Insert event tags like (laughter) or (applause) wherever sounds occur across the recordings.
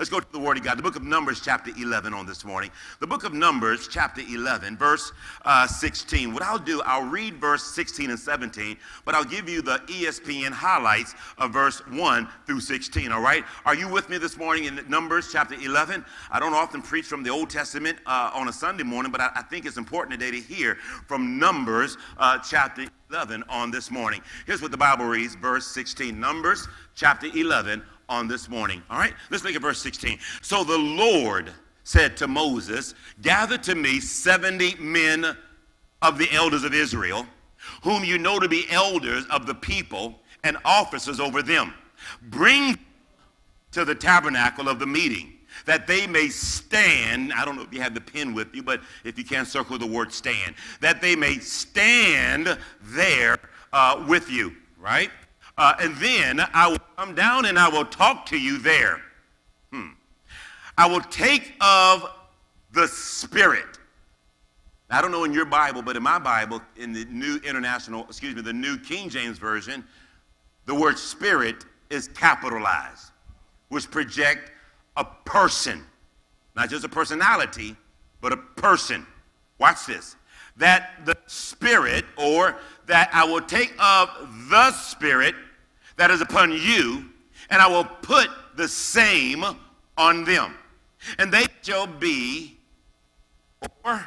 Let's go to the Word of God. The book of Numbers, chapter 11, on this morning. The book of Numbers, chapter 11, verse uh, 16. What I'll do, I'll read verse 16 and 17, but I'll give you the ESPN highlights of verse 1 through 16, all right? Are you with me this morning in Numbers, chapter 11? I don't often preach from the Old Testament uh, on a Sunday morning, but I, I, think it's important today to hear from Numbers, uh, chapter 11 on this morning. Here's what the Bible reads, verse 16. Numbers, chapter 11 on this morning. All right, let's look at verse 16. So the Lord said to Moses, Gather to me 70 men of the elders of Israel, whom you know to be elders of the people and officers over them. Bring to the tabernacle of the meeting that they may stand. I don't know if you have the pen with you, but if you can, circle the word stand. That they may stand there uh, with you, right? Uh, and then I will come down and I will talk to you there. Hmm. I will take of the Spirit. I don't know in your Bible, but in my Bible, in the New International, excuse me, the New King James Version, the word Spirit is capitalized, which project a person, not just a personality, but a person. Watch this. That the Spirit, or that I will take of the Spirit that is upon you, and I will put the same on them. And they shall be, or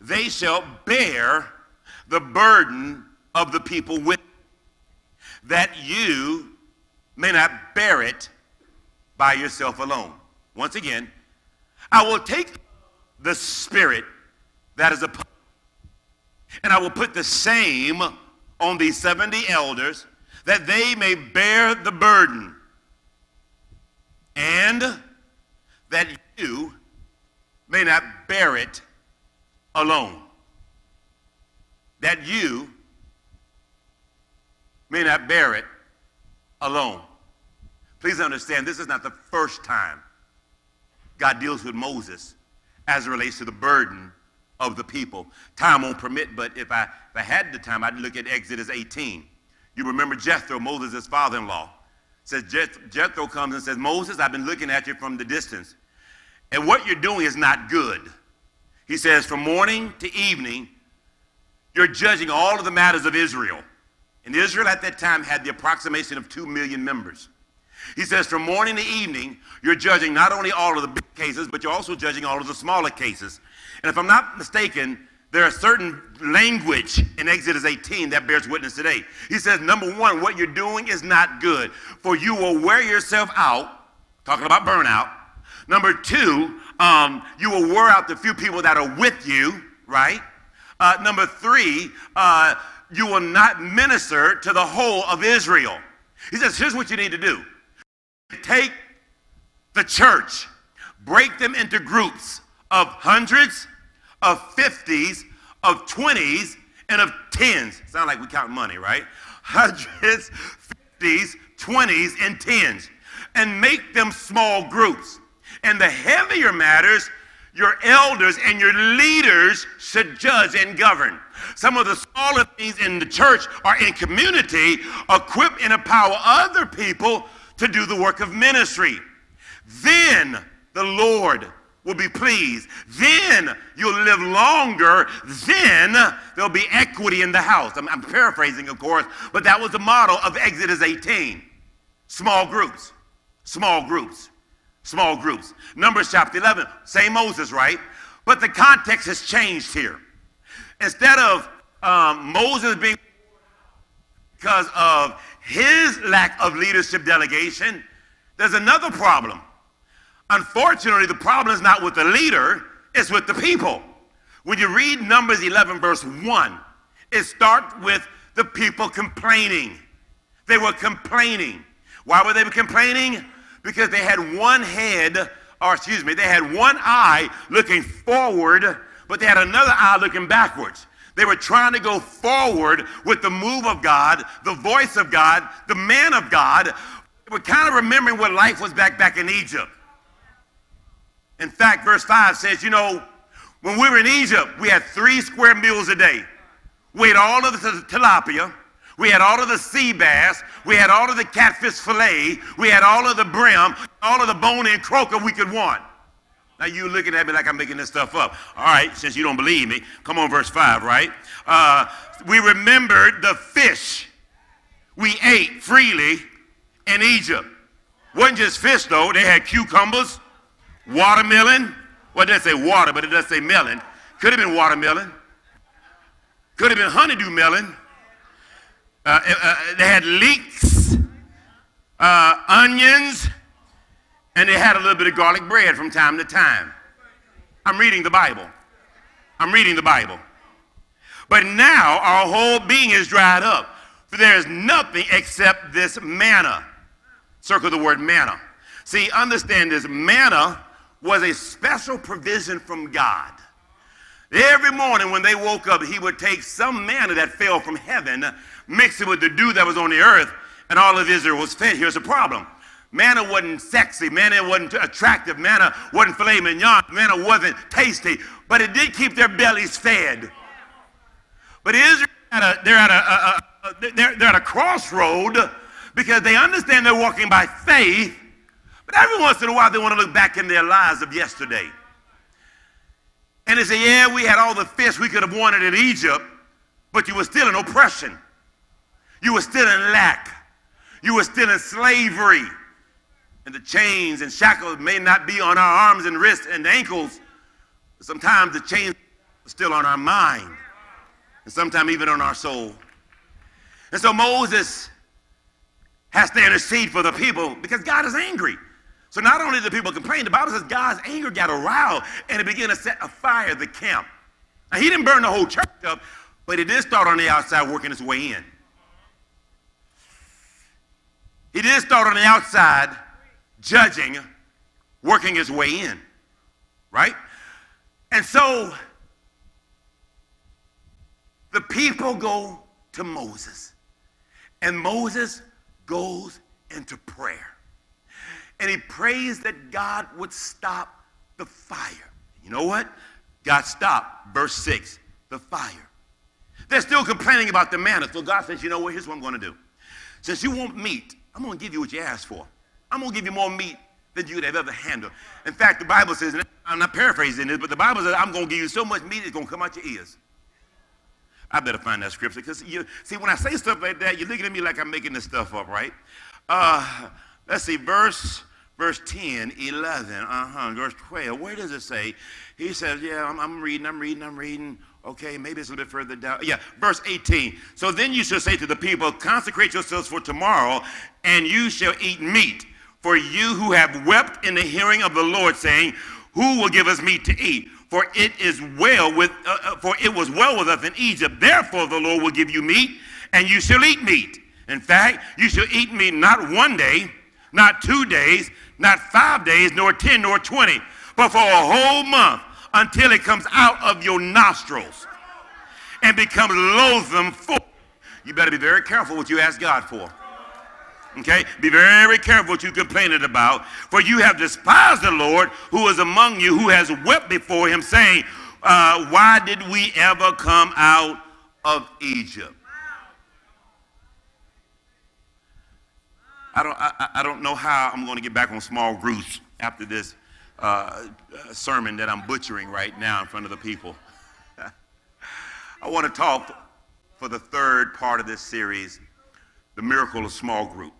they shall bear the burden of the people with that you may not bear it by yourself alone. Once again, I will take the spirit that is upon and I will put the same on these 70 elders that they may bear the burden, and that you may not bear it alone. That you may not bear it alone. Please understand, this is not the first time God deals with Moses as it relates to the burden of the people. Time won't permit, but if I, if I had the time, I'd look at Exodus 18. You remember Jethro, Moses' father in law. Says Jethro comes and says, Moses, I've been looking at you from the distance. And what you're doing is not good. He says, from morning to evening, you're judging all of the matters of Israel. And Israel at that time had the approximation of 2 million members. He says, from morning to evening, you're judging not only all of the big cases, but you're also judging all of the smaller cases. And if I'm not mistaken, there are certain language in Exodus 18 that bears witness today. He says, number one, what you're doing is not good, for you will wear yourself out, talking about burnout. Number two, um, you will wear out the few people that are with you, right? Uh, number three, uh, you will not minister to the whole of Israel. He says, here's what you need to do take the church, break them into groups of hundreds of 50s, of 20s, and of 10s. Sound like we count money, right? (laughs) Hundreds, 50s, 20s, and 10s. And make them small groups. And the heavier matters, your elders and your leaders should judge and govern. Some of the smaller things in the church are in community, equip and empower other people to do the work of ministry. Then the Lord will be pleased. Then you'll live longer. Then there'll be equity in the house. I'm, I'm, paraphrasing, of course, but that was the model of Exodus 18. Small groups, small groups, small groups. Numbers chapter 11, same Moses, right? But the context has changed here. Instead of um, Moses being because of his lack of leadership delegation, there's another problem. Unfortunately, the problem is not with the leader, it's with the people. When you read Numbers 11, verse 1, it starts with the people complaining. They were complaining. Why were they complaining? Because they had one head, or excuse me, they had one eye looking forward, but they had another eye looking backwards. They were trying to go forward with the move of God, the voice of God, the man of God. They were kind of remembering what life was back back in Egypt. In fact, verse 5 says, you know, when we were in Egypt, we had three square meals a day. We had all of the tilapia. We had all of the sea bass. We had all of the catfish fillet. We had all of the brim, all of the bone and croaker we could want. Now you're looking at me like I'm making this stuff up. All right, since you don't believe me, come on, verse 5, right? Uh, we remembered the fish we ate freely in Egypt. Wasn't just fish though, they had cucumbers, watermelon. Well, it doesn't say water, but it does say melon. Could have been watermelon. Could have been honeydew melon. Uh, uh, uh, they had leeks, uh, onions, and they had a little bit of garlic bread from time to time. I'm reading the Bible. I'm reading the Bible. But now our whole being is dried up, for there is nothing except this manna. Circle the word manna. See, understand this manna was a special provision from God. Every morning when they woke up, he would take some manna that fell from heaven, mix it with the dew that was on the earth, and all of Israel was fed. Here's the problem. Manna wasn't sexy. Manna wasn't attractive. Manna wasn't filet mignon. Manna wasn't tasty. But it did keep their bellies fed. But Israel, they're at a, a, a they're, they're at a crossroad because they understand they're walking by faith. But every once in a while, they want to look back in their lives of yesterday. And they say, yeah, we had all the fish we could have wanted in Egypt, but you were still in oppression. You were still in lack. You were still in slavery. And the chains and shackles may not be on our arms and wrists and ankles. But sometimes the chains are still on our mind. And sometimes even on our soul. And so Moses has to intercede for the people because God is angry. So not only did the people complain, the Bible says God's anger got aroused and it began to set afire the camp. Now, he didn't burn the whole church up, but it did start on the outside working its way in. He did start on the outside judging, working his way in. Right? And so the people go to Moses. And Moses goes into prayer and he prays that God would stop the fire. You know what? God stopped. Verse 6 the fire. They're still complaining about the manna. So God says, you know what? Here's what I'm going to do. Since you want meat, I'm going to give you what you asked for. I'm going to give you more meat than you could have ever handled. In fact, the Bible says, I'm not paraphrasing this, but the Bible says, I'm going to give you so much meat, it's going to come out your ears. I better find that scripture because you see, when I say stuff like that, you're looking at me like I'm making this stuff up, right? Uh, let's see, verse verse 10, 11, uh-huh, verse 12. Where does it say? He says, yeah, I'm, I'm, reading, I'm reading, I'm reading. Okay, maybe it's a little bit further down. Yeah, verse 18. So then you shall say to the people, consecrate yourselves for tomorrow, and you shall eat meat. For you who have wept in the hearing of the Lord, saying, Who will give us meat to eat? For it is well with, uh, uh for it was well with us in Egypt. Therefore the Lord will give you meat, and you shall eat meat. In fact, you shall eat meat not one day, not two days, not five days, nor 10, nor 20, but for a whole month until it comes out of your nostrils and becomes loathsome for you. better be very careful what you ask God for. Okay? Be very careful what you're complaining about. For you have despised the Lord who is among you, who has wept before him, saying, uh, Why did we ever come out of Egypt? I don't, I, I don't know how I'm going to get back on small groups after this uh, sermon that I'm butchering right now in front of the people. (laughs) I want to talk for the third part of this series, the miracle of small group.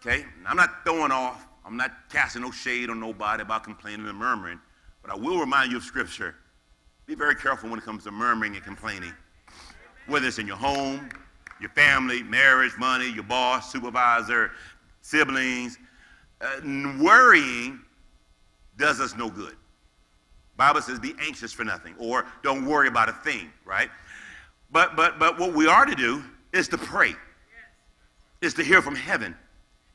Okay? I'm not throwing off, I'm not casting no shade on nobody about complaining and murmuring, but I will remind you of Scripture. Be very careful when it comes to murmuring and complaining, whether it's in your home, your family, marriage, money, your boss, supervisor, siblings. Uh, worrying does us no good. Bible says be anxious for nothing or don't worry about a thing, right? But but but what we are to do is to pray. Is to hear from heaven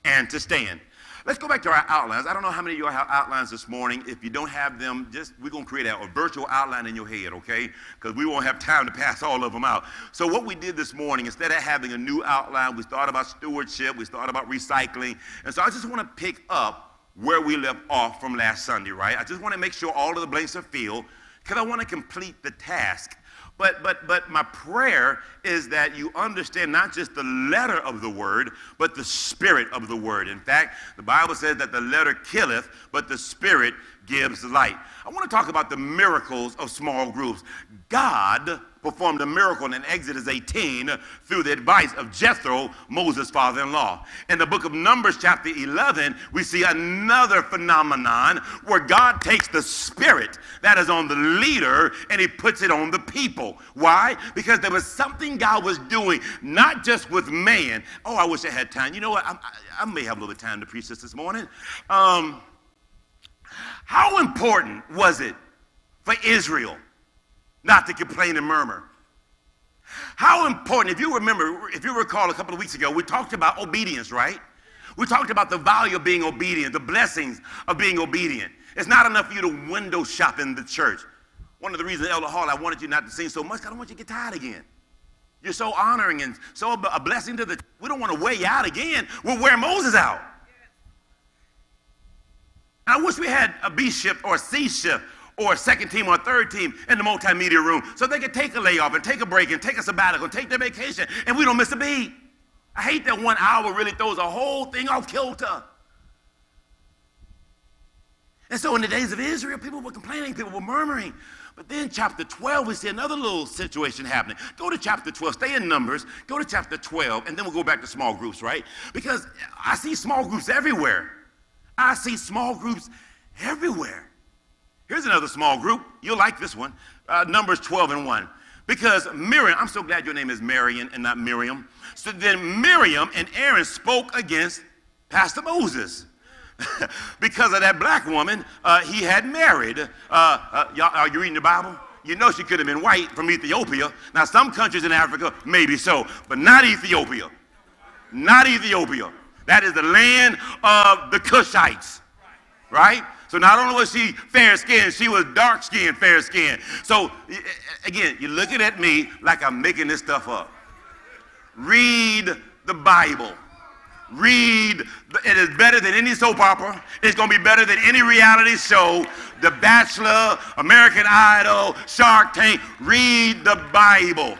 and to stand. Let's go back to our outlines. I don't know how many of you have outlines this morning. If you don't have them, just we're going to create a, a virtual outline in your head, okay? Because we won't have time to pass all of them out. So what we did this morning, instead of having a new outline, we thought about stewardship, we thought about recycling. And so I just want to pick up where we left off from last Sunday, right? I just want to make sure all of the blanks are filled because I want to complete the task. But, but, but my prayer is that you understand not just the letter of the word, but the spirit of the word. In fact, the Bible says that the letter killeth, but the spirit gives light. I want to talk about the miracles of small groups. God performed a miracle in Exodus 18 through the advice of Jethro, Moses' father in law. In the book of Numbers, chapter 11, we see another phenomenon where God takes the spirit that is on the leader and he puts it on the people. Why? Because there was something God was doing, not just with man. Oh, I wish I had time. You know what? I, I, may have a little time to preach this this morning. Um, how important was it for Israel not to complain and murmur? How important, if you remember, if you recall a couple of weeks ago, we talked about obedience, right? We talked about the value of being obedient, the blessings of being obedient. It's not enough for you to window shop in the church. One of the reasons, Elder Hall, I wanted you not to sing so much, I don't want you to get tired again. You're so honoring and so a blessing to the, we don't want to wear you out again. We'll wear Moses out. I wish we had a B shift or a C shift or a second team or a third team in the multimedia room so they can take a layoff and take a break and take a sabbatical and take their vacation and we don't miss a beat. I hate that one hour really throws a whole thing off kilter. And so in the days of Israel, people were complaining, people were murmuring. But then chapter 12, we see another little situation happening. Go to chapter 12, stay in Numbers, go to chapter 12, and then we'll go back to small groups, right? Because I see small groups everywhere. I see small groups everywhere. Here's another small group. You'll like this one. Uh, Numbers 12 and 1. Because Miriam, I'm so glad your name is Marion and not Miriam. So then Miriam and Aaron spoke against Pastor Moses. (laughs) because of that black woman uh, he had married. Uh, uh, y'all, are you reading the Bible? You know she could have been white from Ethiopia. Now, some countries in Africa, maybe so, but not Ethiopia. Not Ethiopia. That is the land of the Cushites, right? So not only was she fair skinned, she was dark skinned, fair skinned. So again, you're looking at me like I'm making this stuff up. Read the Bible. Read, it is better than any soap opera. It's going to be better than any reality show. The Bachelor, American Idol, Shark Tank. Read the Bible.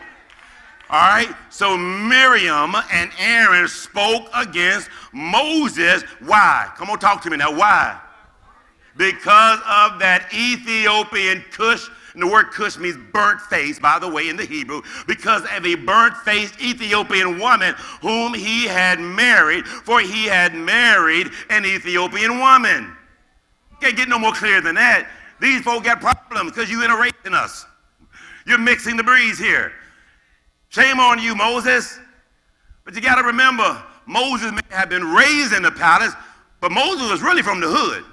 All right? So Miriam and Aaron spoke against Moses. Why? Come on, talk to me now. Why? Because of that Ethiopian Cush. And the word Cush means burnt face, by the way, in the Hebrew. Because of a burnt faced Ethiopian woman whom he had married, for he had married an Ethiopian woman. Can't get no more clear than that. These folk got problems because you interrupting us. You're mixing the breeze here. Shame on you, Moses. But you got to remember, Moses may have been raised in the palace, but Moses was really from the hood.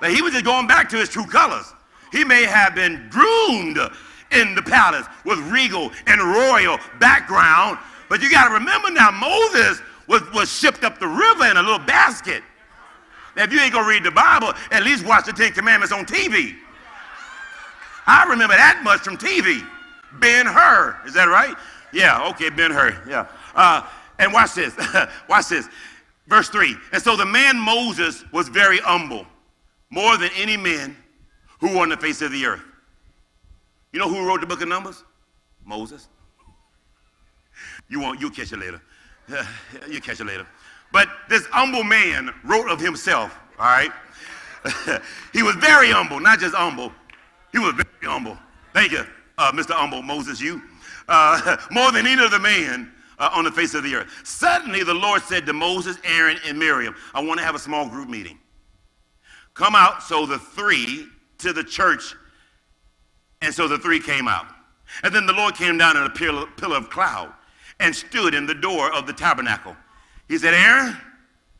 Like he was just going back to his true colors. He may have been groomed in the palace with regal and royal background, but you got to remember now, Moses was, was shipped up the river in a little basket. Now, if you ain't going to read the Bible, at least watch the Ten Commandments on TV. I remember that much from TV. Ben Hur. Is that right? Yeah, okay, Ben Hur. Yeah. Uh, and watch this. (laughs) watch this. Verse 3. And so the man Moses was very humble, more than any man who were on the face of the earth. You know who wrote the book of Numbers? Moses. You won't, you'll catch it later. (laughs) you'll catch it later. But this humble man wrote of himself, all right? (laughs) he was very humble, not just humble. He was very humble. Thank you uh, Mr. Humble, Moses, you, uh, (laughs) more than any other man uh, on the face of the earth. Suddenly the Lord said to Moses, Aaron, and Miriam, I want to have a small group meeting. Come out. So the three to the church, and so the three came out. And then the Lord came down in a pillar, of cloud and stood in the door of the tabernacle. He said, Aaron,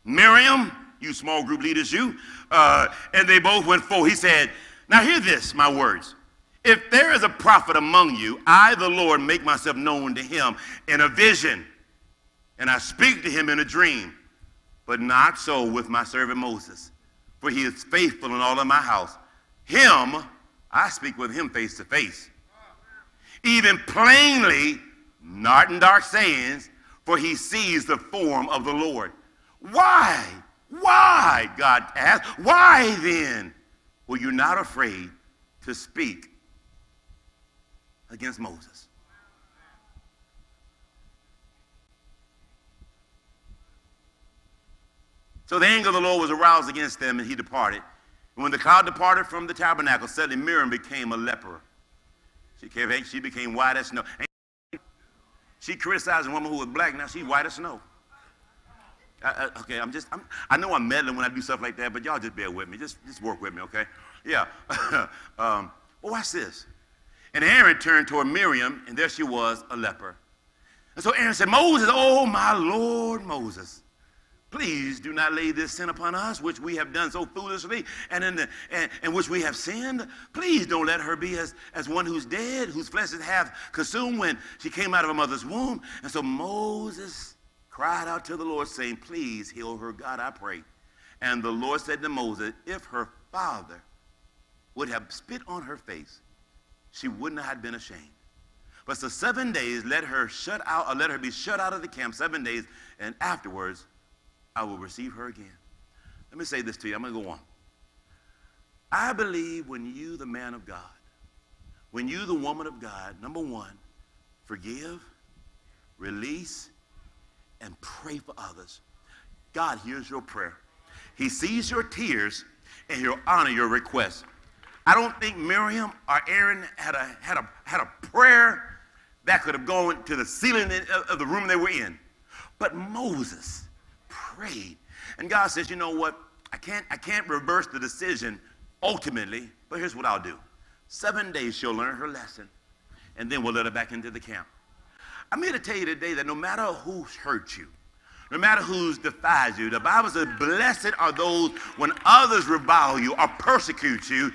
Miriam, you small group leaders, you. Uh, and they both went forward. He said, Now hear this, my words. If there is a prophet among you, I, the Lord, make myself known to him in a vision, and I speak to him in a dream. But not so with my servant Moses, for he is faithful in all of my house. Him, I speak with him face to face. Even plainly, not in dark sayings, for he sees the form of the Lord. Why? Why? God asked. Why then were you not afraid to speak against Moses. So the anger of the Lord was aroused against them, and he departed. And when the cloud departed from the tabernacle, suddenly Miriam became a leper. She, she became white as snow. She criticized a woman who was black. Now she's white as snow. I, I, okay, I'm just, I'm, i know I'm meddling when I do stuff like that, but y'all just bear with me. Just, just work with me, okay? Yeah. (laughs) um, well, watch this. And Aaron turned toward Miriam, and there she was, a leper. And so Aaron said, Moses, oh my Lord Moses, Please do not lay this sin upon us, which we have done so foolishly, and in, the, and, and which we have sinned. Please don't let her be as, as one who's dead, whose flesh is half consumed when she came out of her mother's womb. And so Moses cried out to the Lord, saying, Please heal her, God, I pray. And the Lord said to Moses, If her father would have spit on her face, she would not have been ashamed. But so seven days, let her shut out, or let her be shut out of the camp seven days, and afterwards I will receive her again. Let me say this to you. I'm going to go on. I believe when you, the man of God, when you, the woman of God, number one, forgive, release, and pray for others. God hears your prayer. He sees your tears and he'll honor your request. I don't think Miriam or Aaron had a, had a, had a prayer that could have gone to the ceiling of the room they were in. But Moses, prayed. And God says, you know what? I can't, I can't reverse the decision ultimately, but here's what I'll do. Seven days she'll learn her lesson, and then we'll let her back into the camp. I'm here to tell you today that no matter who's hurt you, no matter who's defies you, the Bible says, blessed are those when others revile you or persecute you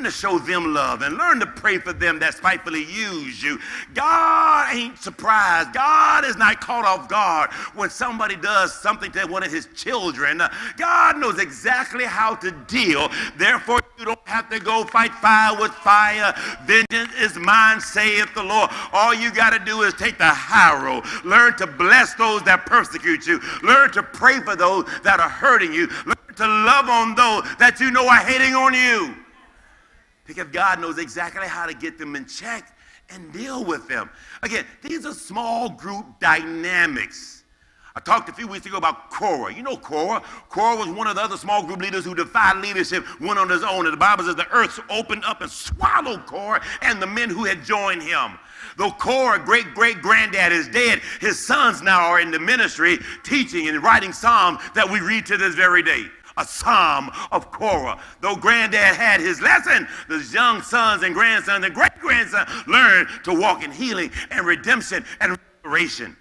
Learn to show them love and learn to pray for them that spitefully use you. God ain't surprised. God is not caught off guard when somebody does something to one of his children. God knows exactly how to deal. Therefore, you don't have to go fight fire with fire. Vengeance is mine, saith the Lord. All you got to do is take the high road. Learn to bless those that persecute you. Learn to pray for those that are hurting you. Learn to love on those that you know are hating on you because God knows exactly how to get them in check and deal with them. Again, these are small group dynamics. I talked a few weeks ago about Korah. You know Korah. Korah was one of the other small group leaders who defied leadership, went on his own. And the Bible says the earth opened up and swallowed Korah and the men who had joined him. Though Korah, great great granddad, is dead, his sons now are in the ministry teaching and writing psalms that we read to this very day a psalm of Korah. Though granddad had his lesson, the young sons and grandsons and great grandsons learned to walk in healing and redemption and restoration.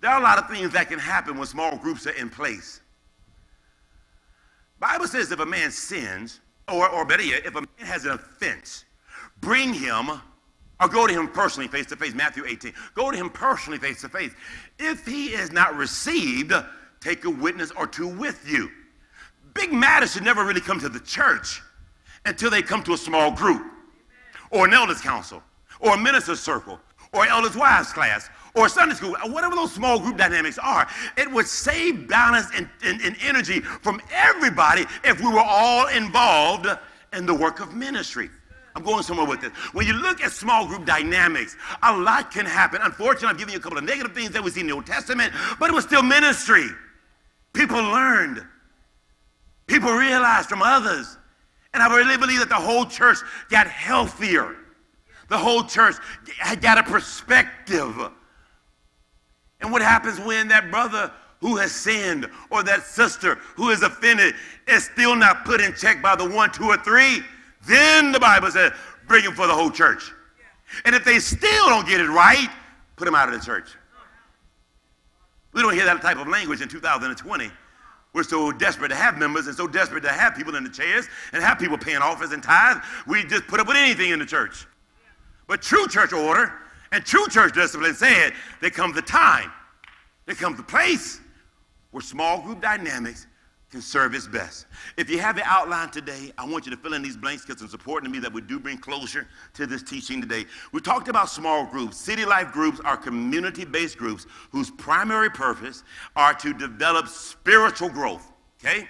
There are a lot of things that can happen when small groups are in place. Bible says if a man sins, or, or better yet, if a man has an offense, bring him or go to him personally face to face. Matthew 18. Go to him personally face to face. If he is not received, take a witness or two with you. Big matters should never really come to the church until they come to a small group or an elders council or a minister's circle or elders wives class or Sunday school, whatever those small group dynamics are, it would save balance and, and, and, energy from everybody if we were all involved in the work of ministry. I'm going somewhere with this. When you look at small group dynamics, a lot can happen. Unfortunately, I'm giving you a couple of negative things that we see in the Old Testament, but it was still ministry. People learned. People realized from others. And I really believe that the whole church got healthier. The whole church had got a perspective. And what happens when that brother who has sinned or that sister who is offended is still not put in check by the one, two, or three? Then the Bible says, bring him for the whole church. And if they still don't get it right, put them out of the church. We don't hear that type of language in 2020. We're so desperate to have members and so desperate to have people in the chairs and have people paying office and tithes, we just put up with anything in the church. But true church order and true church discipline said there comes the time, there comes the place where small group dynamics can serve its best. If you have the outline today, I want you to fill in these blanks because it's important to me that we do bring closure to this teaching today. We talked about small groups. City life groups are community-based groups whose primary purpose are to develop spiritual growth, okay?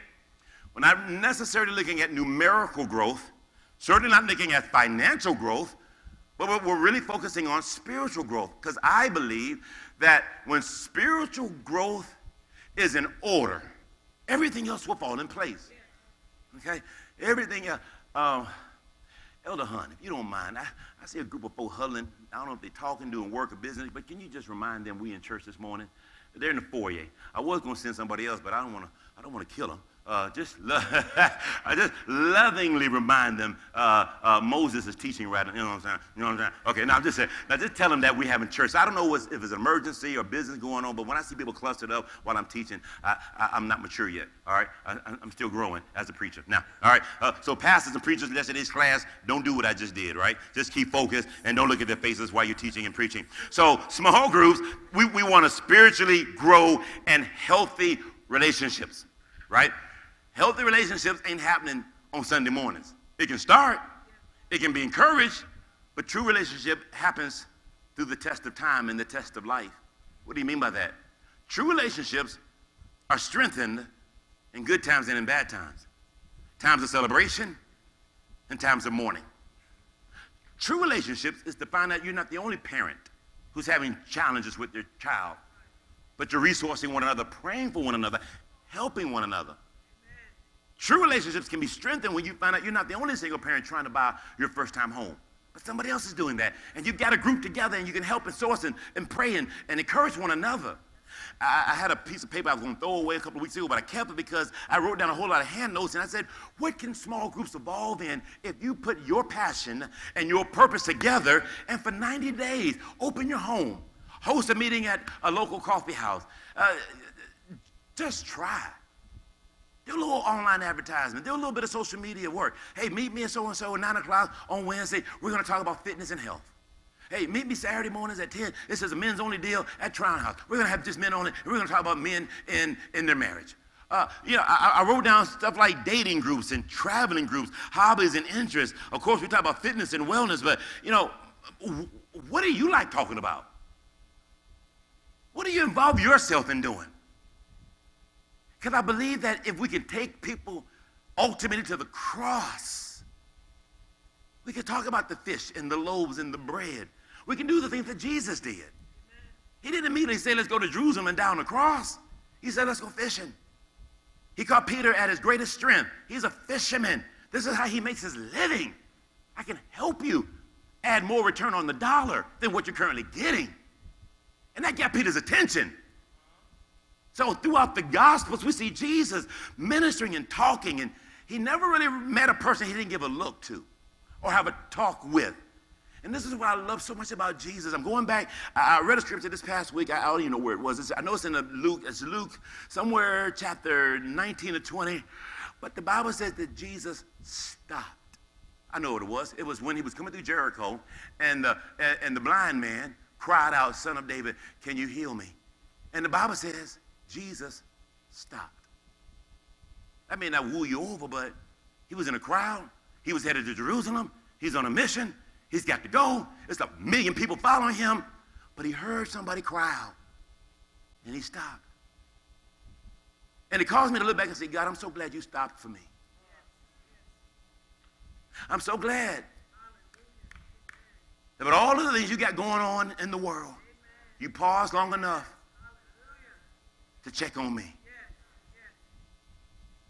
We're not necessarily looking at numerical growth, certainly not looking at financial growth, But we're really focusing on spiritual growth because I believe that when spiritual growth is in order, everything else will fall in place. Okay? Everything else. Um, Elder Hunt, if you don't mind, I, I see a group of folks huddling. I don't know if they're talking, doing work or business, but can you just remind them we in church this morning? They're in the foyer. I was going to send somebody else, but I don't want to. I don't want to kill them. Uh, just, lo- (laughs) I just lovingly remind them uh, uh, Moses is teaching rather. You know what I'm saying? You know what I'm saying? Okay, now I'm just saying. Now just tell them that we have in church. I don't know if it's an emergency or business going on, but when I see people clustered up while I'm teaching, I, I'm not mature yet. All right, I, I'm still growing as a preacher. Now, all right. Uh, so pastors and preachers, yesterday's class, don't do what I just did. Right? Just keep focused and don't look at their faces while you're teaching and preaching. So small groups, we, we want to spiritually grow and healthy relationships. Right? Healthy relationships ain't happening on Sunday mornings. It can start, it can be encouraged, but true relationship happens through the test of time and the test of life. What do you mean by that? True relationships are strengthened in good times and in bad times. Times of celebration and times of mourning. True relationships is to find out you're not the only parent who's having challenges with your child, but you're resourcing one another, praying for one another, helping one another. True relationships can be strengthened when you find out you're not the only single parent trying to buy your first time home. But somebody else is doing that. And you've got a group together and you can help and source and, and pray and, and encourage one another. I, I had a piece of paper I was going to throw away a couple of weeks ago, but I kept it because I wrote down a whole lot of hand notes and I said, what can small groups evolve in if you put your passion and your purpose together and for 90 days open your home, host a meeting at a local coffee house? Uh, just try. Do a little online advertisement. Do a little bit of social media work. Hey, meet me at so and so at 9 o'clock on Wednesday. We're going to talk about fitness and health. Hey, meet me Saturday mornings at 10. This is a men's only deal at Trial House. We're going to have just men only. We're going to talk about men in, in their marriage. Uh, you know, I, I, wrote down stuff like dating groups and traveling groups, hobbies and interests. Of course, we talk about fitness and wellness, but, you know, what do you like talking about? What do you involve yourself in doing? Because I believe that if we can take people ultimately to the cross, we can talk about the fish and the loaves and the bread. We can do the things that Jesus did. He didn't immediately say, let's go to Jerusalem and down the cross. He said, let's go fishing. He caught Peter at his greatest strength. He's a fisherman. This is how he makes his living. I can help you add more return on the dollar than what you're currently getting. And that got Peter's attention. So throughout the Gospels, we see Jesus ministering and talking, and he never really met a person he didn't give a look to or have a talk with. And this is what I love so much about Jesus. I'm going back. I read a scripture this past week. I don't even know where it was. It's, I know it's in Luke. It's Luke, somewhere chapter 19 or 20. But the Bible says that Jesus stopped. I know what it was. It was when he was coming through Jericho, and the, and the blind man cried out, Son of David, can you heal me? And the Bible says Jesus stopped. That may not woo you over, but he was in a crowd. He was headed to Jerusalem. He's on a mission. He's got to go. There's a million people following him. But he heard somebody cry out. And he stopped. And it caused me to look back and say, God, I'm so glad you stopped for me. I'm so glad that with all of the things you got going on in the world, you paused long enough to check on me.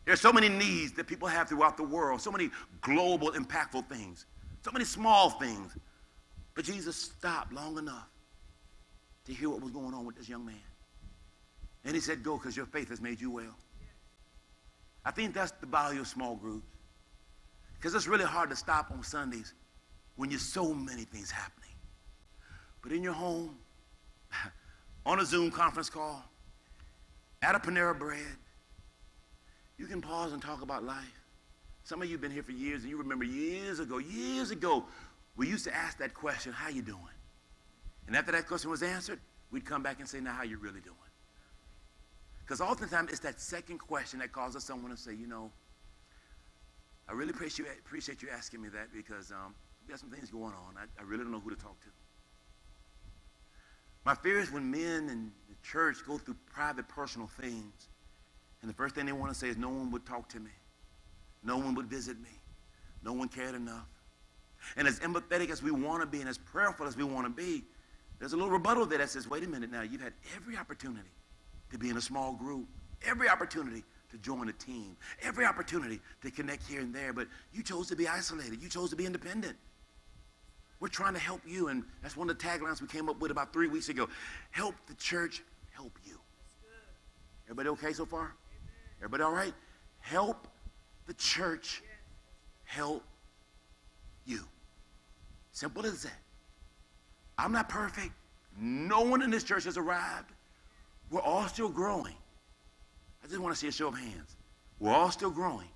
There's so many needs that people have throughout the world, so many global, impactful things, so many small things. But Jesus stopped long enough to hear what was going on with this young man. And he said, Go, because your faith has made you well. I think that's the value of small groups. Because it's really hard to stop on Sundays when there's so many things happening. But in your home, (laughs) on a Zoom conference call, at a Panera Bread, you can pause and talk about life. Some of you have been here for years, and you remember years ago, years ago, we used to ask that question, how you doing? And after that question was answered, we'd come back and say, now how you really doing? Because oftentimes it's that second question that causes someone to say, you know, I really appreciate you, asking me that because um, got some things going on. I, I really don't know who to talk to. My fear is when men in the church go through private, personal things, and the first thing they want to say is, no one would talk to me. No one would visit me. No one cared enough. And as empathetic as we want to be and as prayerful as we want to be, there's a little rebuttal there that says, wait a minute now, you've had every opportunity to be in a small group, every opportunity to join a team, every opportunity to connect here and there, but you chose to be isolated. You chose to be independent. We're trying to help you, and that's one of the taglines we came up with about three weeks ago. Help the church help you. Everybody okay so far? Everybody all right? Help the church help you. Simple as that. I'm not perfect. No one in this church has arrived. We're all still growing. I just want to see a show of hands. We're all still growing.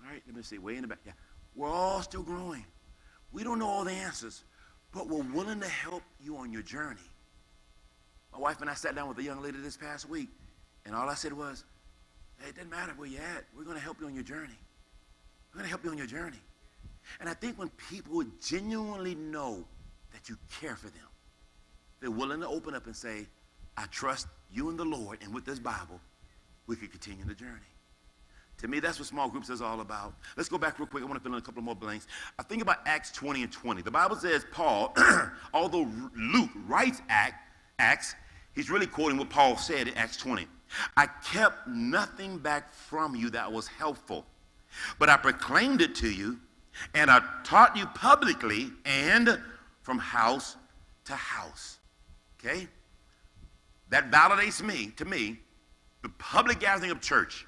All right, let me see. Way in the back. Yeah. We're all still growing. We don't know all the answers, but we're willing to help you on your journey. My wife and I sat down with a young lady this past week, and all I said was, hey, it doesn't matter where you're at. We're going to help you on your journey. We're going to help you on your journey. And I think when people genuinely know that you care for them, they're willing to open up and say, I trust you and the Lord, and with this Bible, we can continue the journey. To me, that's what small groups is all about. Let's go back real quick. I want to fill in a couple more blanks. I think about Acts 20 and 20. The Bible says Paul, (clears throat) although Luke writes Acts, he's really quoting what Paul said in Acts 20. I kept nothing back from you that was helpful, but I proclaimed it to you, and I taught you publicly and from house to house. Okay? That validates me, to me, the public gathering of church,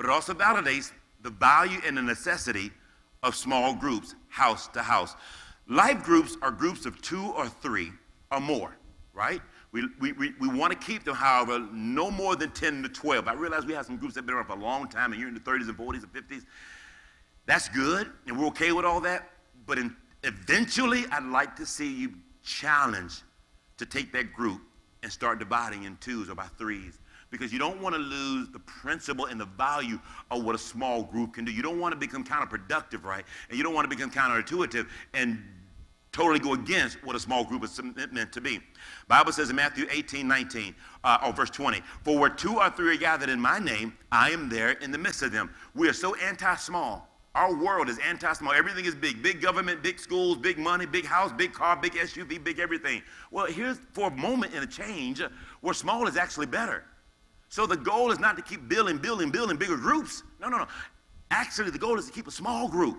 but it also validates the value and the necessity of small groups, house to house. Life groups are groups of two or three or more, right? We, we, we, we want to keep them, however, no more than 10 to 12. I realize we have some groups that have been around for a long time, and you're in the 30s and 40s and 50s. That's good, and we're okay with all that. But in, eventually, I'd like to see you challenged to take that group and start dividing in twos or by threes because you don't want to lose the principle and the value of what a small group can do. You don't want to become counterproductive, right? And you don't want to become counterintuitive and totally go against what a small group is meant to be. Bible says in Matthew 18, 19, uh, or verse 20, for where two or three are gathered in my name, I am there in the midst of them. We are so anti-small. Our world is anti-small. Everything is big. Big government, big schools, big money, big house, big car, big SUV, big everything. Well, here's for a moment in a change where small is actually better. So the goal is not to keep building, building, building bigger groups. No, no, no. Actually, the goal is to keep a small group.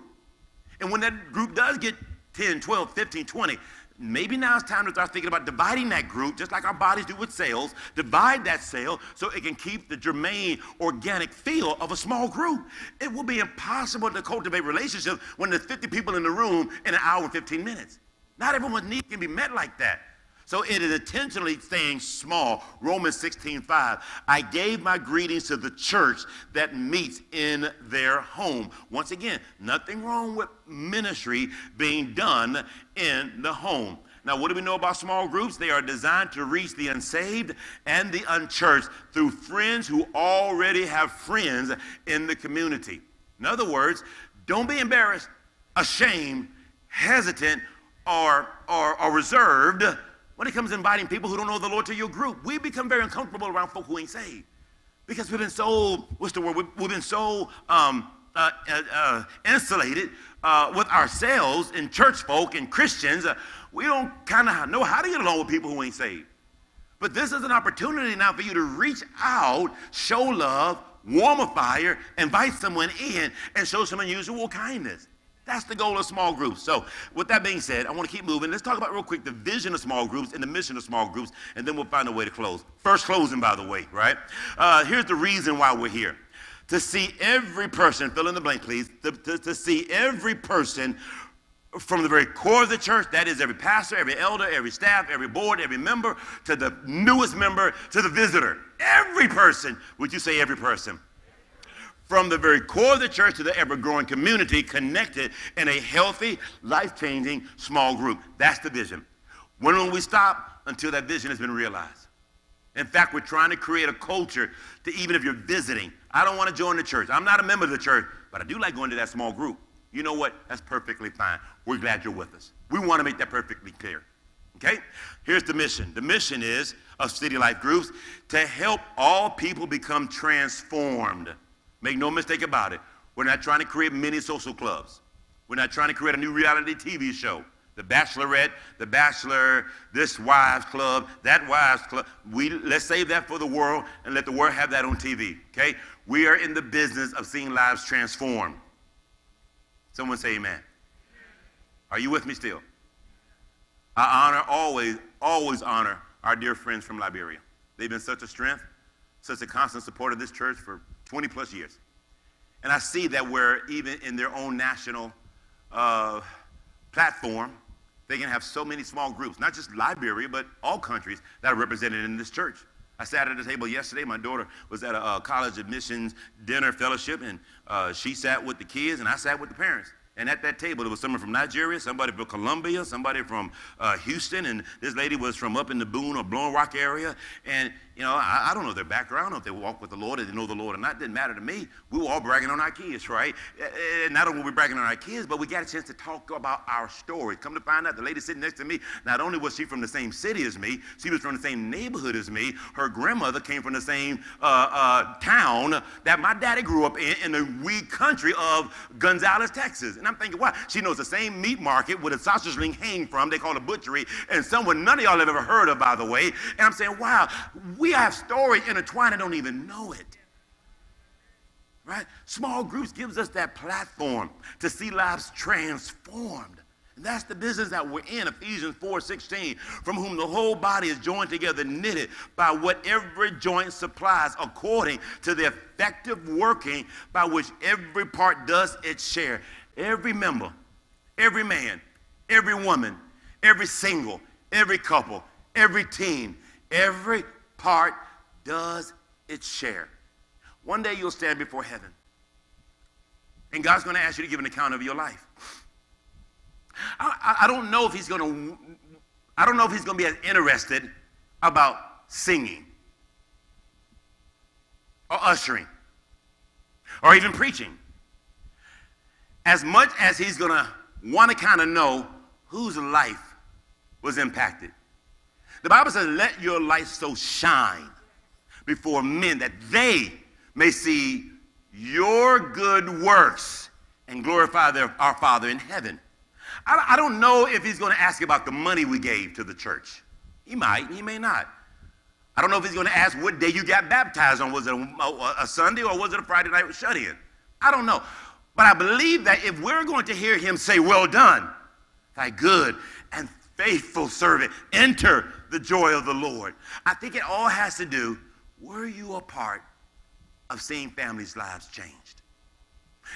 And when that group does get 10, 12, 15, 20. Maybe now it's time to start thinking about dividing that group, just like our bodies do with cells. Divide that cell so it can keep the germane, organic feel of a small group. It will be impossible to cultivate relationships when there's 50 people in the room in an hour and 15 minutes. Not everyone's need can be met like that. So it is intentionally staying small. Romans 16, 5. I gave my greetings to the church that meets in their home. Once again, nothing wrong with ministry being done in the home. Now, what do we know about small groups? They are designed to reach the unsaved and the unchurched through friends who already have friends in the community. In other words, don't be embarrassed, ashamed, hesitant, or, or, or reserved when it comes to inviting people who don't know the Lord to your group, we become very uncomfortable around folk who ain't saved. Because we've been so, what's the word? We've, we've been so um, uh, uh, uh insulated uh, with ourselves and church folk and Christians. Uh, we don't kind of know how to get along with people who ain't saved. But this is an opportunity now for you to reach out, show love, warm a fire, invite someone in, and show some unusual kindness. That's the goal of small groups. So, with that being said, I want to keep moving. Let's talk about real quick the vision of small groups and the mission of small groups, and then we'll find a way to close. First closing, by the way, right? Uh, here's the reason why we're here to see every person, fill in the blank, please, to, to, to see every person from the very core of the church, that is every pastor, every elder, every staff, every board, every member, to the newest member, to the visitor. Every person. Would you say every person? From the very core of the church to the ever growing community connected in a healthy, life changing small group. That's the vision. When will we stop? Until that vision has been realized. In fact, we're trying to create a culture to even if you're visiting, I don't want to join the church. I'm not a member of the church, but I do like going to that small group. You know what? That's perfectly fine. We're glad you're with us. We want to make that perfectly clear. Okay? Here's the mission. The mission is of City Life Groups to help all people become transformed Make no mistake about it. We're not trying to create mini social clubs. We're not trying to create a new reality TV show. The Bachelorette, The Bachelor, this wives club, that wives club. We let's save that for the world and let the world have that on TV. Okay? We are in the business of seeing lives transformed. Someone say amen. Are you with me still? I honor always, always honor our dear friends from Liberia. They've been such a strength, such a constant support of this church for 20 plus years. And I see that where even in their own national uh, platform, they can have so many small groups, not just Liberia, but all countries that are represented in this church. I sat at a table yesterday. My daughter was at a, a college admissions dinner fellowship, and uh, she sat with the kids, and I sat with the parents. And at that table, there was someone from Nigeria, somebody from Colombia, somebody from uh, Houston, and this lady was from up in the Boone or Blowing Rock area. And you know, I, I, don't know their background, if they walk with the Lord, or they know the Lord or not. Didn't matter to me. We were all bragging on our kids, right? And not only were we bragging on our kids, but we got a chance to talk about our story. Come to find out, the lady sitting next to me, not only was she from the same city as me, she was from the same neighborhood as me. Her grandmother came from the same uh, uh, town that my daddy grew up in, in the wee country of Gonzales, Texas. And I'm thinking, why? She knows the same meat market where the sausage ring hang from. They call it butchery, and someone none of y'all have ever heard of, by the way. And I'm saying, wow, we have stories intertwined and don't even know it. Right? Small groups gives us that platform to see lives transformed. And that's the business that we're in, Ephesians 4 16, from whom the whole body is joined together, knitted by what every joint supplies, according to the effective working by which every part does its share. Every member, every man, every woman, every single, every couple, every team, every part does its share. One day you'll stand before heaven. And God's going to ask you to give an account of your life. I, I, I don't know if he's going to, I don't know if he's going to be as interested about singing or ushering or even preaching as much as he's going to want to kind of know whose life was impacted. The Bible says, let your light so shine before men that they may see your good works and glorify their, our Father in heaven. I, I don't know if he's going to ask about the money we gave to the church. He might, he may not. I don't know if he's going to ask what day you got baptized on. Was it a, a, Sunday or was it a Friday night shut in? I don't know. But I believe that if we're going to hear him say, Well done, thy good faithful servant, enter the joy of the Lord, I think it all has to do were you a part of seeing families' lives changed?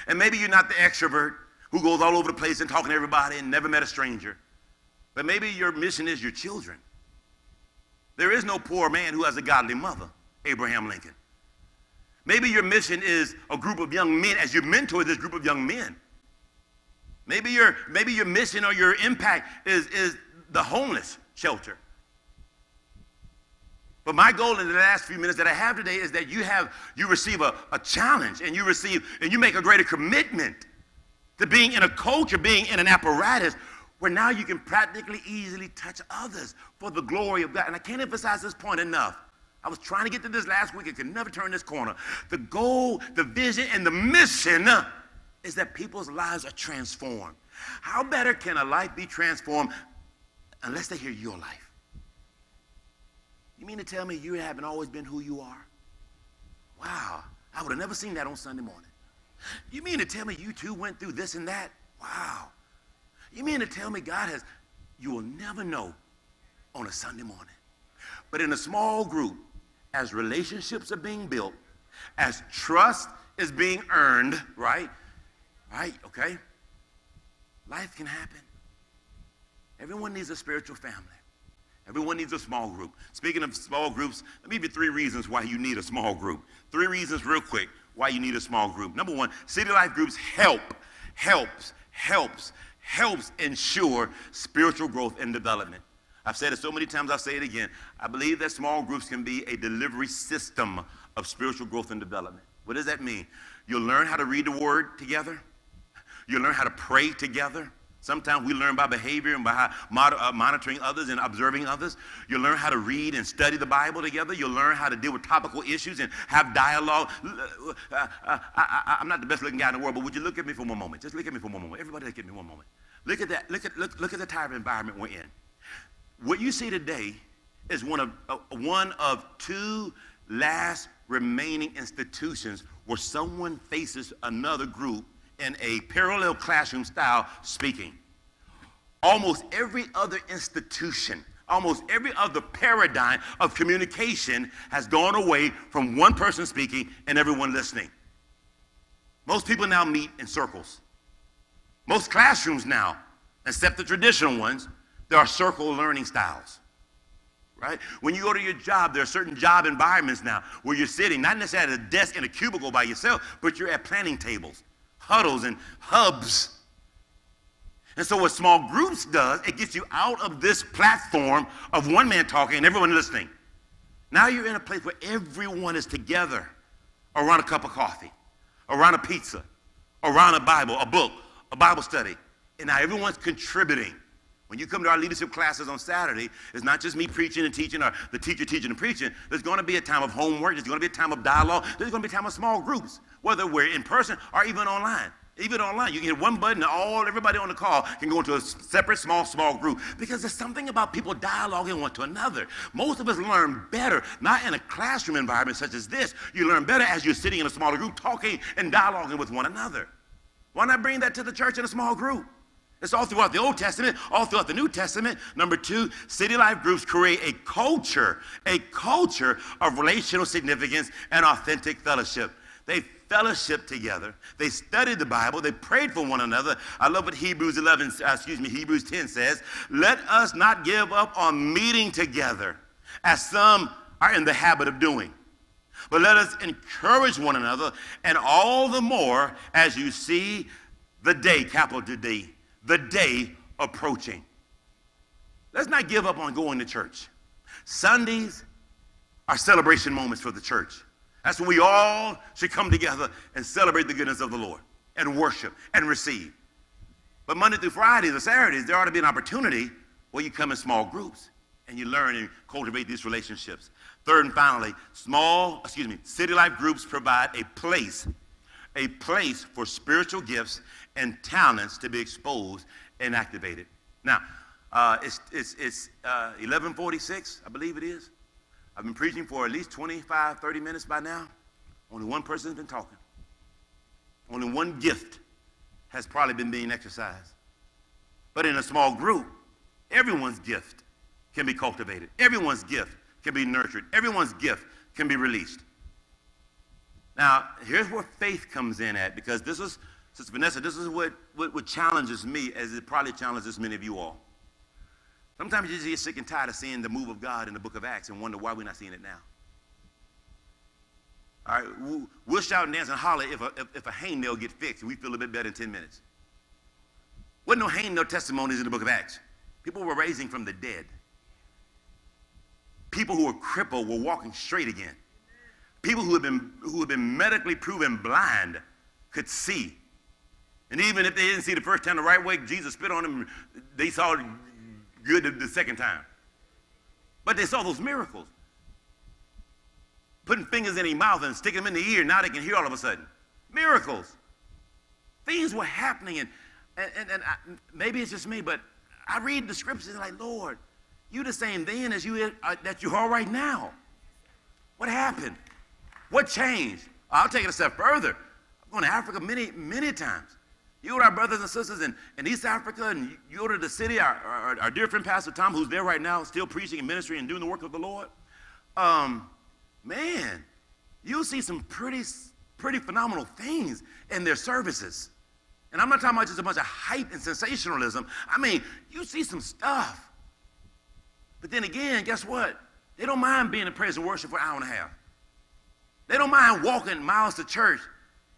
And maybe you're not the extrovert who goes all over the place and talking to everybody and never met a stranger. But maybe your mission is your children. There is no poor man who has a godly mother, Abraham Lincoln. Maybe your mission is a group of young men as you mentor this group of young men. Maybe your, maybe your mission or your impact is, is the homeless shelter. But my goal in the last few minutes that I have today is that you have you receive a, a challenge and you receive and you make a greater commitment to being in a culture, being in an apparatus where now you can practically easily touch others for the glory of God. And I can't emphasize this point enough. I was trying to get to this last week. I could never turn this corner. The goal, the vision, and the mission uh, is that people's lives are transformed. How better can a life be transformed unless they hear your life? You mean to tell me you haven't always been who you are? Wow, I would have never seen that on Sunday morning. You mean to tell me you too went through this and that? Wow. You mean to tell me God has, you will never know on a Sunday morning. But in a small group, as relationships are being built, as trust is being earned, right? Right? Okay? Life can happen. Everyone needs a spiritual family. Everyone needs a small group. Speaking of small groups, let me give you three reasons why you need a small group. Three reasons, real quick, why you need a small group. Number one, city life groups help, helps, helps, helps ensure spiritual growth and development. I've said it so many times, I'll say it again. I believe that small groups can be a delivery system of spiritual growth and development. What does that mean? You'll learn how to read the word together. You'll learn how to pray together. Sometimes we learn by behavior and by uh, monitoring others and observing others. You learn how to read and study the Bible together. You'll learn how to deal with topical issues and have dialogue. Uh, uh, I, am not the best looking guy in the world, but would you look at me for one moment? Just look at me for one moment. Everybody look at me one moment. Look at that. Look at, look, look at the type of environment we're in. What you see today is one of, uh, one of two last remaining institutions where someone faces another group in a parallel classroom style speaking. Almost every other institution, almost every other paradigm of communication has gone away from one person speaking and everyone listening. Most people now meet in circles. Most classrooms now, except the traditional ones, there are circle learning styles. Right? When you go to your job, there are certain job environments now where you're sitting, not necessarily at a desk in a cubicle by yourself, but you're at planning tables huddles and hubs. And so what small groups does, it gets you out of this platform of one man talking and everyone listening. Now you're in a place where everyone is together around a cup of coffee, around a pizza, around a Bible, a book, a Bible study. And now everyone's contributing. When you come to our leadership classes on Saturday, it's not just me preaching and teaching or the teacher teaching and preaching. There's going to be a time of homework. There's going to be a time of dialogue. There's going to be a time of small groups, whether we're in person or even online. Even online, you can hit one button and all everybody on the call can go into a separate, small, small group. Because there's something about people dialoguing one to another. Most of us learn better, not in a classroom environment such as this. You learn better as you're sitting in a smaller group, talking and dialoguing with one another. Why not bring that to the church in a small group? It's all throughout the Old Testament, all throughout the New Testament. Number two, city life groups create a culture, a culture of relational significance and authentic fellowship. They fellowship together. They studied the Bible. They prayed for one another. I love what Hebrews 11, uh, excuse me, Hebrews 10 says. Let us not give up on meeting together, as some are in the habit of doing. But let us encourage one another, and all the more as you see the day, capital D, the day approaching. Let's not give up on going to church. Sundays are celebration moments for the church. That's when we all should come together and celebrate the goodness of the Lord and worship and receive. But Monday through Fridays or Saturdays, there ought to be an opportunity where you come in small groups and you learn and cultivate these relationships. Third and finally, small, excuse me, city life groups provide a place, a place for spiritual gifts and talents to be exposed and activated. Now, uh, it's, it's, it's uh, 1146, I believe it is. I've been preaching for at least 25, 30 minutes by now. Only one person has been talking. Only one gift has probably been being exercised. But in a small group, everyone's gift can be cultivated. Everyone's gift can be nurtured. Everyone's gift can be released. Now, here's where faith comes in at, because this is Sister Vanessa, this is what, what, what challenges me as it probably challenges many of you all. Sometimes you just get sick and tired of seeing the move of God in the book of Acts and wonder why we're not seeing it now. All right, we'll shout and dance and holler if a, if, if a hangnail get fixed and we feel a bit better in 10 minutes. Wasn't no hangnail testimonies in the book of Acts. People were raising from the dead. People who were crippled were walking straight again. People who had been, who had been medically proven blind could see. And even if they didn't see the first time the right way, Jesus spit on them, they saw good the, second time. But they saw those miracles. Putting fingers in their mouth and sticking them in the ear, now they can hear all of a sudden. Miracles. Things were happening, and, and, and I, maybe it's just me, but I read the scriptures and like, Lord, you the same then as you uh, that you are right now. What happened? What changed? I'll take it a step further. I've gone to Africa many, many times. You to our brothers and sisters in, in East Africa, and you go to the city, our, our, our, dear friend Pastor Tom, who's there right now, still preaching and ministry and doing the work of the Lord. Um, man, you'll see some pretty, pretty phenomenal things in their services. And I'm not talking about just a bunch of hype and sensationalism. I mean, you see some stuff. But then again, guess what? They don't mind being in praise and worship for an hour and a half. They don't mind walking miles to church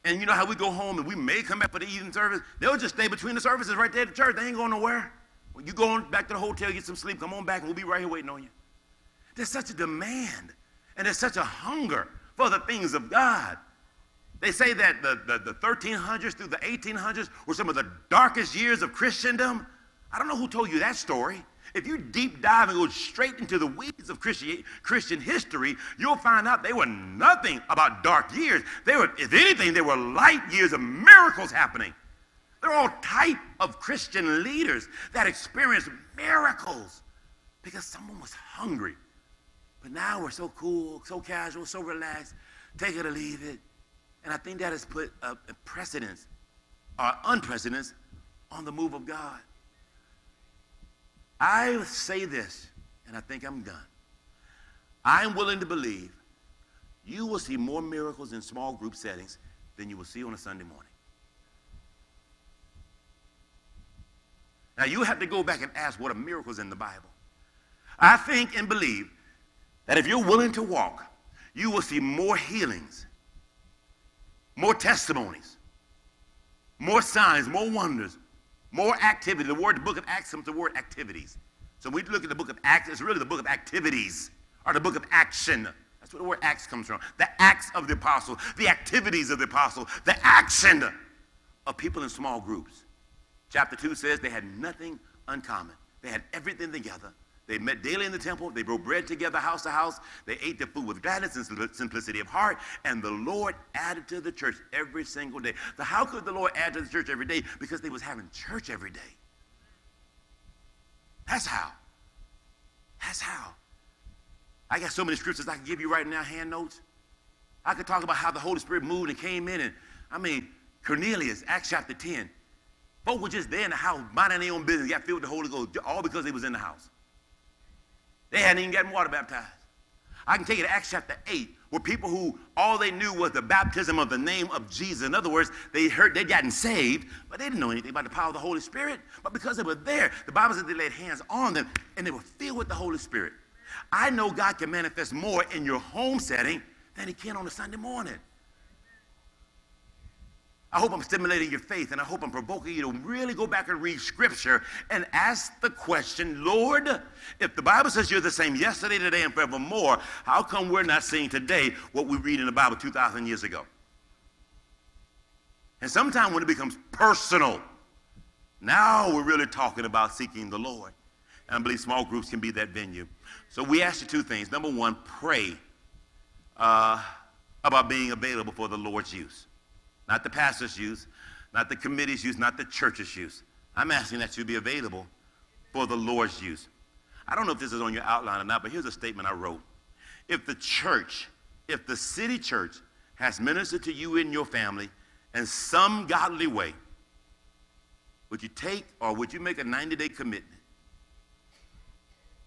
and you know how we go home and we may come back for the evening service? They'll just stay between the services right there at the church. They ain't going nowhere. When you go on back to the hotel, get some sleep, come on back, and we'll be right here waiting on you. There's such a demand and there's such a hunger for the things of God. They say that the, the, the 1300s through the 1800s were some of the darkest years of Christendom. I don't know who told you that story. If you deep dive and go straight into the weeds of Christian, history, you'll find out they were nothing about dark years. They were, if anything, they were light years of miracles happening. They're all type of Christian leaders that experienced miracles because someone was hungry. But now we're so cool, so casual, so relaxed, take it or leave it. And I think that has put a, precedence or unprecedence on the move of God. I say this, and I think I'm done. I'm willing to believe you will see more miracles in small group settings than you will see on a Sunday morning. Now, you have to go back and ask what are miracles in the Bible. I think and believe that if you're willing to walk, you will see more healings, more testimonies, more signs, more wonders, more activity. The word, the book of Acts comes the word activities. So we look at the book of Acts, it's really the book of activities or the book of action. That's where the word Acts comes from. The acts of the apostle, the activities of the apostle, the action of people in small groups. Chapter 2 says they had nothing uncommon. They had everything together. They met daily in the temple. They broke bread together, house to house. They ate their food with gladness and simplicity of heart. And the Lord added to the church every single day. So how could the Lord add to the church every day? Because they was having church every day. That's how. That's how. I got so many scriptures I can give you right now, hand notes. I could talk about how the Holy Spirit moved and came in. And I mean, Cornelius, Acts chapter 10. Folk were just there in the house, minding their own business, got filled with the Holy Ghost, all because they was in the house. They hadn't even gotten water baptized. I can take you to Acts chapter 8, where people who all they knew was the baptism of the name of Jesus. In other words, they heard they'd gotten saved, but they didn't know anything about the power of the Holy Spirit. But because they were there, the Bible says they laid hands on them and they were filled with the Holy Spirit. I know God can manifest more in your home setting than he can on a Sunday morning. I hope I'm stimulating your faith and I hope I'm provoking you to really go back and read scripture and ask the question, Lord, if the Bible says you're the same yesterday, today, and forevermore, how come we're not seeing today what we read in the Bible 2,000 years ago? And sometimes when it becomes personal, now we're really talking about seeking the Lord. And I believe small groups can be that venue. So we ask you two things. Number one, pray uh, about being available for the Lord's use. Not the pastor's use, not the committee's use, not the church's use. I'm asking that you be available for the Lord's use. I don't know if this is on your outline or not, but here's a statement I wrote. If the church, if the city church has ministered to you and your family in some godly way, would you take or would you make a 90 day commitment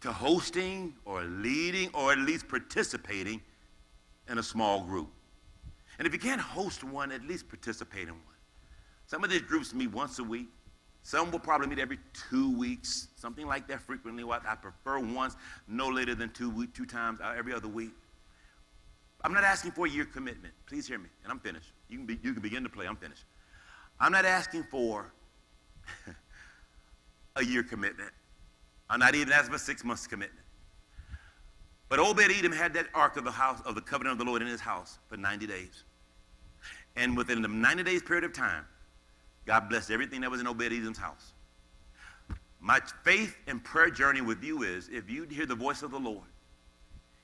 to hosting or leading or at least participating in a small group? And if you can't host one, at least participate in one. Some of these groups meet once a week. Some will probably meet every two weeks, something like that frequently. I prefer once, no later than two, week, two times uh, every other week. I'm not asking for a year commitment. Please hear me, and I'm finished. You can, be, you can begin to play. I'm finished. I'm not asking for (laughs) a year commitment. I'm not even asking for six months commitment. But Obed Edom had that ark of the house of the covenant of the Lord in his house for 90 days. And within the 90 days period of time, God blessed everything that was in Obed Edom's house. My faith and prayer journey with you is if you hear the voice of the Lord,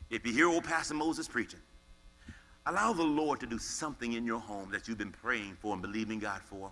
if you hear old Pastor Moses preaching, allow the Lord to do something in your home that you've been praying for and believing God for.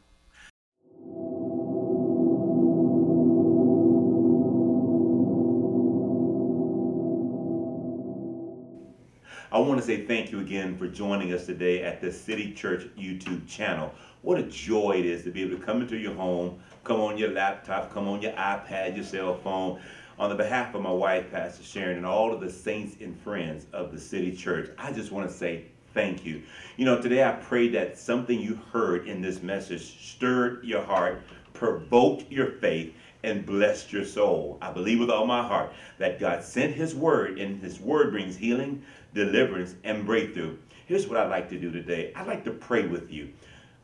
I want to say thank you again for joining us today at the City Church YouTube channel. What a joy it is to be able to come into your home, come on your laptop, come on your iPad, your cell phone. On the behalf of my wife, Pastor Sharon, and all of the saints and friends of the City Church, I just want to say thank you. You know, today I pray that something you heard in this message stirred your heart, provoked your faith, and blessed your soul. I believe with all my heart that God sent His word, and His word brings healing, deliverance, and breakthrough. Here's what I'd like to do today I'd like to pray with you.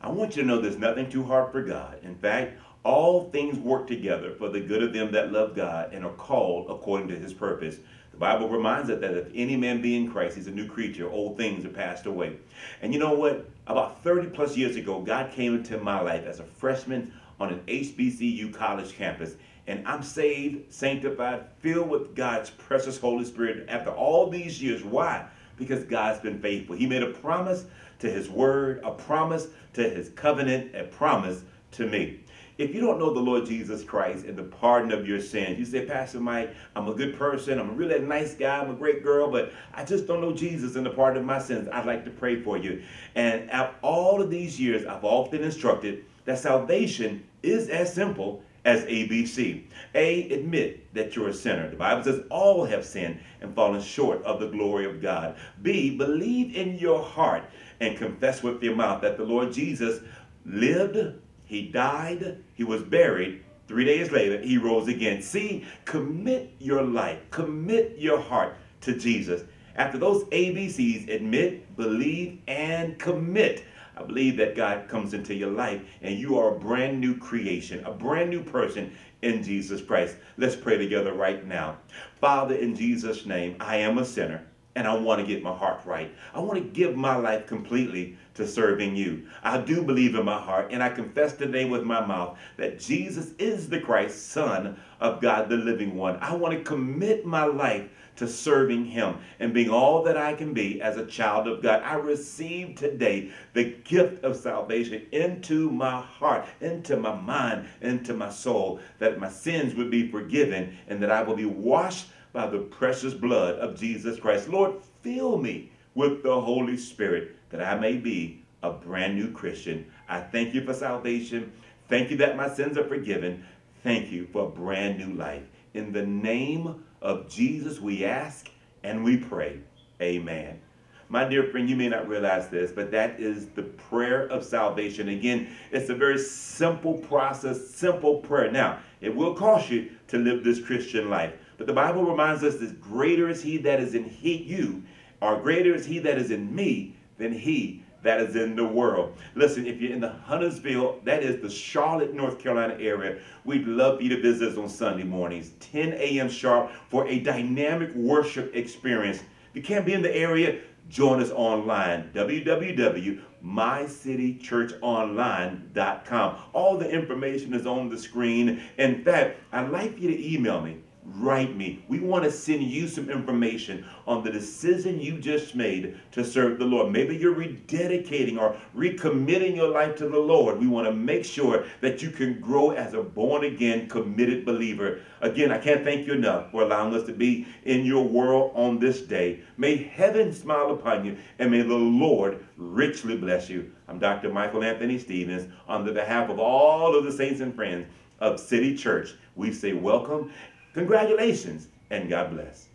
I want you to know there's nothing too hard for God. In fact, all things work together for the good of them that love God and are called according to his purpose. The Bible reminds us that if any man be in Christ, he's a new creature. Old things are passed away. And you know what? About 30 plus years ago, God came into my life as a freshman on an HBCU college campus. And I'm saved, sanctified, filled with God's precious Holy Spirit after all these years. Why? Because God's been faithful. He made a promise to his word, a promise to his covenant, a promise to me. If you don't know the Lord Jesus Christ and the pardon of your sins, you say, Pastor Mike, I'm a good person, I'm a really nice guy, I'm a great girl, but I just don't know Jesus and the pardon of my sins. I'd like to pray for you. And after all of these years, I've often instructed that salvation is as simple as ABC. A, admit that you're a sinner. The Bible says all have sinned and fallen short of the glory of God. B, believe in your heart and confess with your mouth that the Lord Jesus lived, he died, he was buried. Three days later, he rose again. See, commit your life, commit your heart to Jesus. After those ABCs, admit, believe, and commit. I believe that God comes into your life and you are a brand new creation, a brand new person in Jesus Christ. Let's pray together right now. Father, in Jesus' name, I am a sinner and I want to get my heart right. I want to give my life completely to serving you. I do believe in my heart and I confess today with my mouth that Jesus is the Christ, Son of God, the living one. I want to commit my life to serving Him and being all that I can be as a child of God. I receive today the gift of salvation into my heart, into my mind, into my soul, that my sins would be forgiven and that I will be washed by the precious blood of Jesus Christ. Lord, fill me with the Holy Spirit that I may be a brand new Christian. I thank you for salvation. Thank you that my sins are forgiven. Thank you for a brand new life. In the name of Jesus, we ask and we pray. Amen. My dear friend, you may not realize this, but that is the prayer of salvation. Again, it's a very simple process, simple prayer. Now, it will cost you to live this Christian life. But the Bible reminds us that greater is he that is in he, you, or greater is he that is in me than he that is in the world. Listen, if you're in the Huntersville, that is the Charlotte, North Carolina area, we'd love for you to visit us on Sunday mornings, 10 a.m. sharp, for a dynamic worship experience. If you can't be in the area, join us online, www.mycitychurchonline.com. All the information is on the screen. In fact, I'd like you to email me write me. We want to send you some information on the decision you just made to serve the Lord. Maybe you're rededicating or recommitting your life to the Lord. We want to make sure that you can grow as a born again, committed believer. Again, I can't thank you enough for allowing us to be in your world on this day. May heaven smile upon you and may the Lord richly bless you. I'm Dr. Michael Anthony Stevens on the behalf of all of the saints and friends of City Church. We say welcome Congratulations and God bless.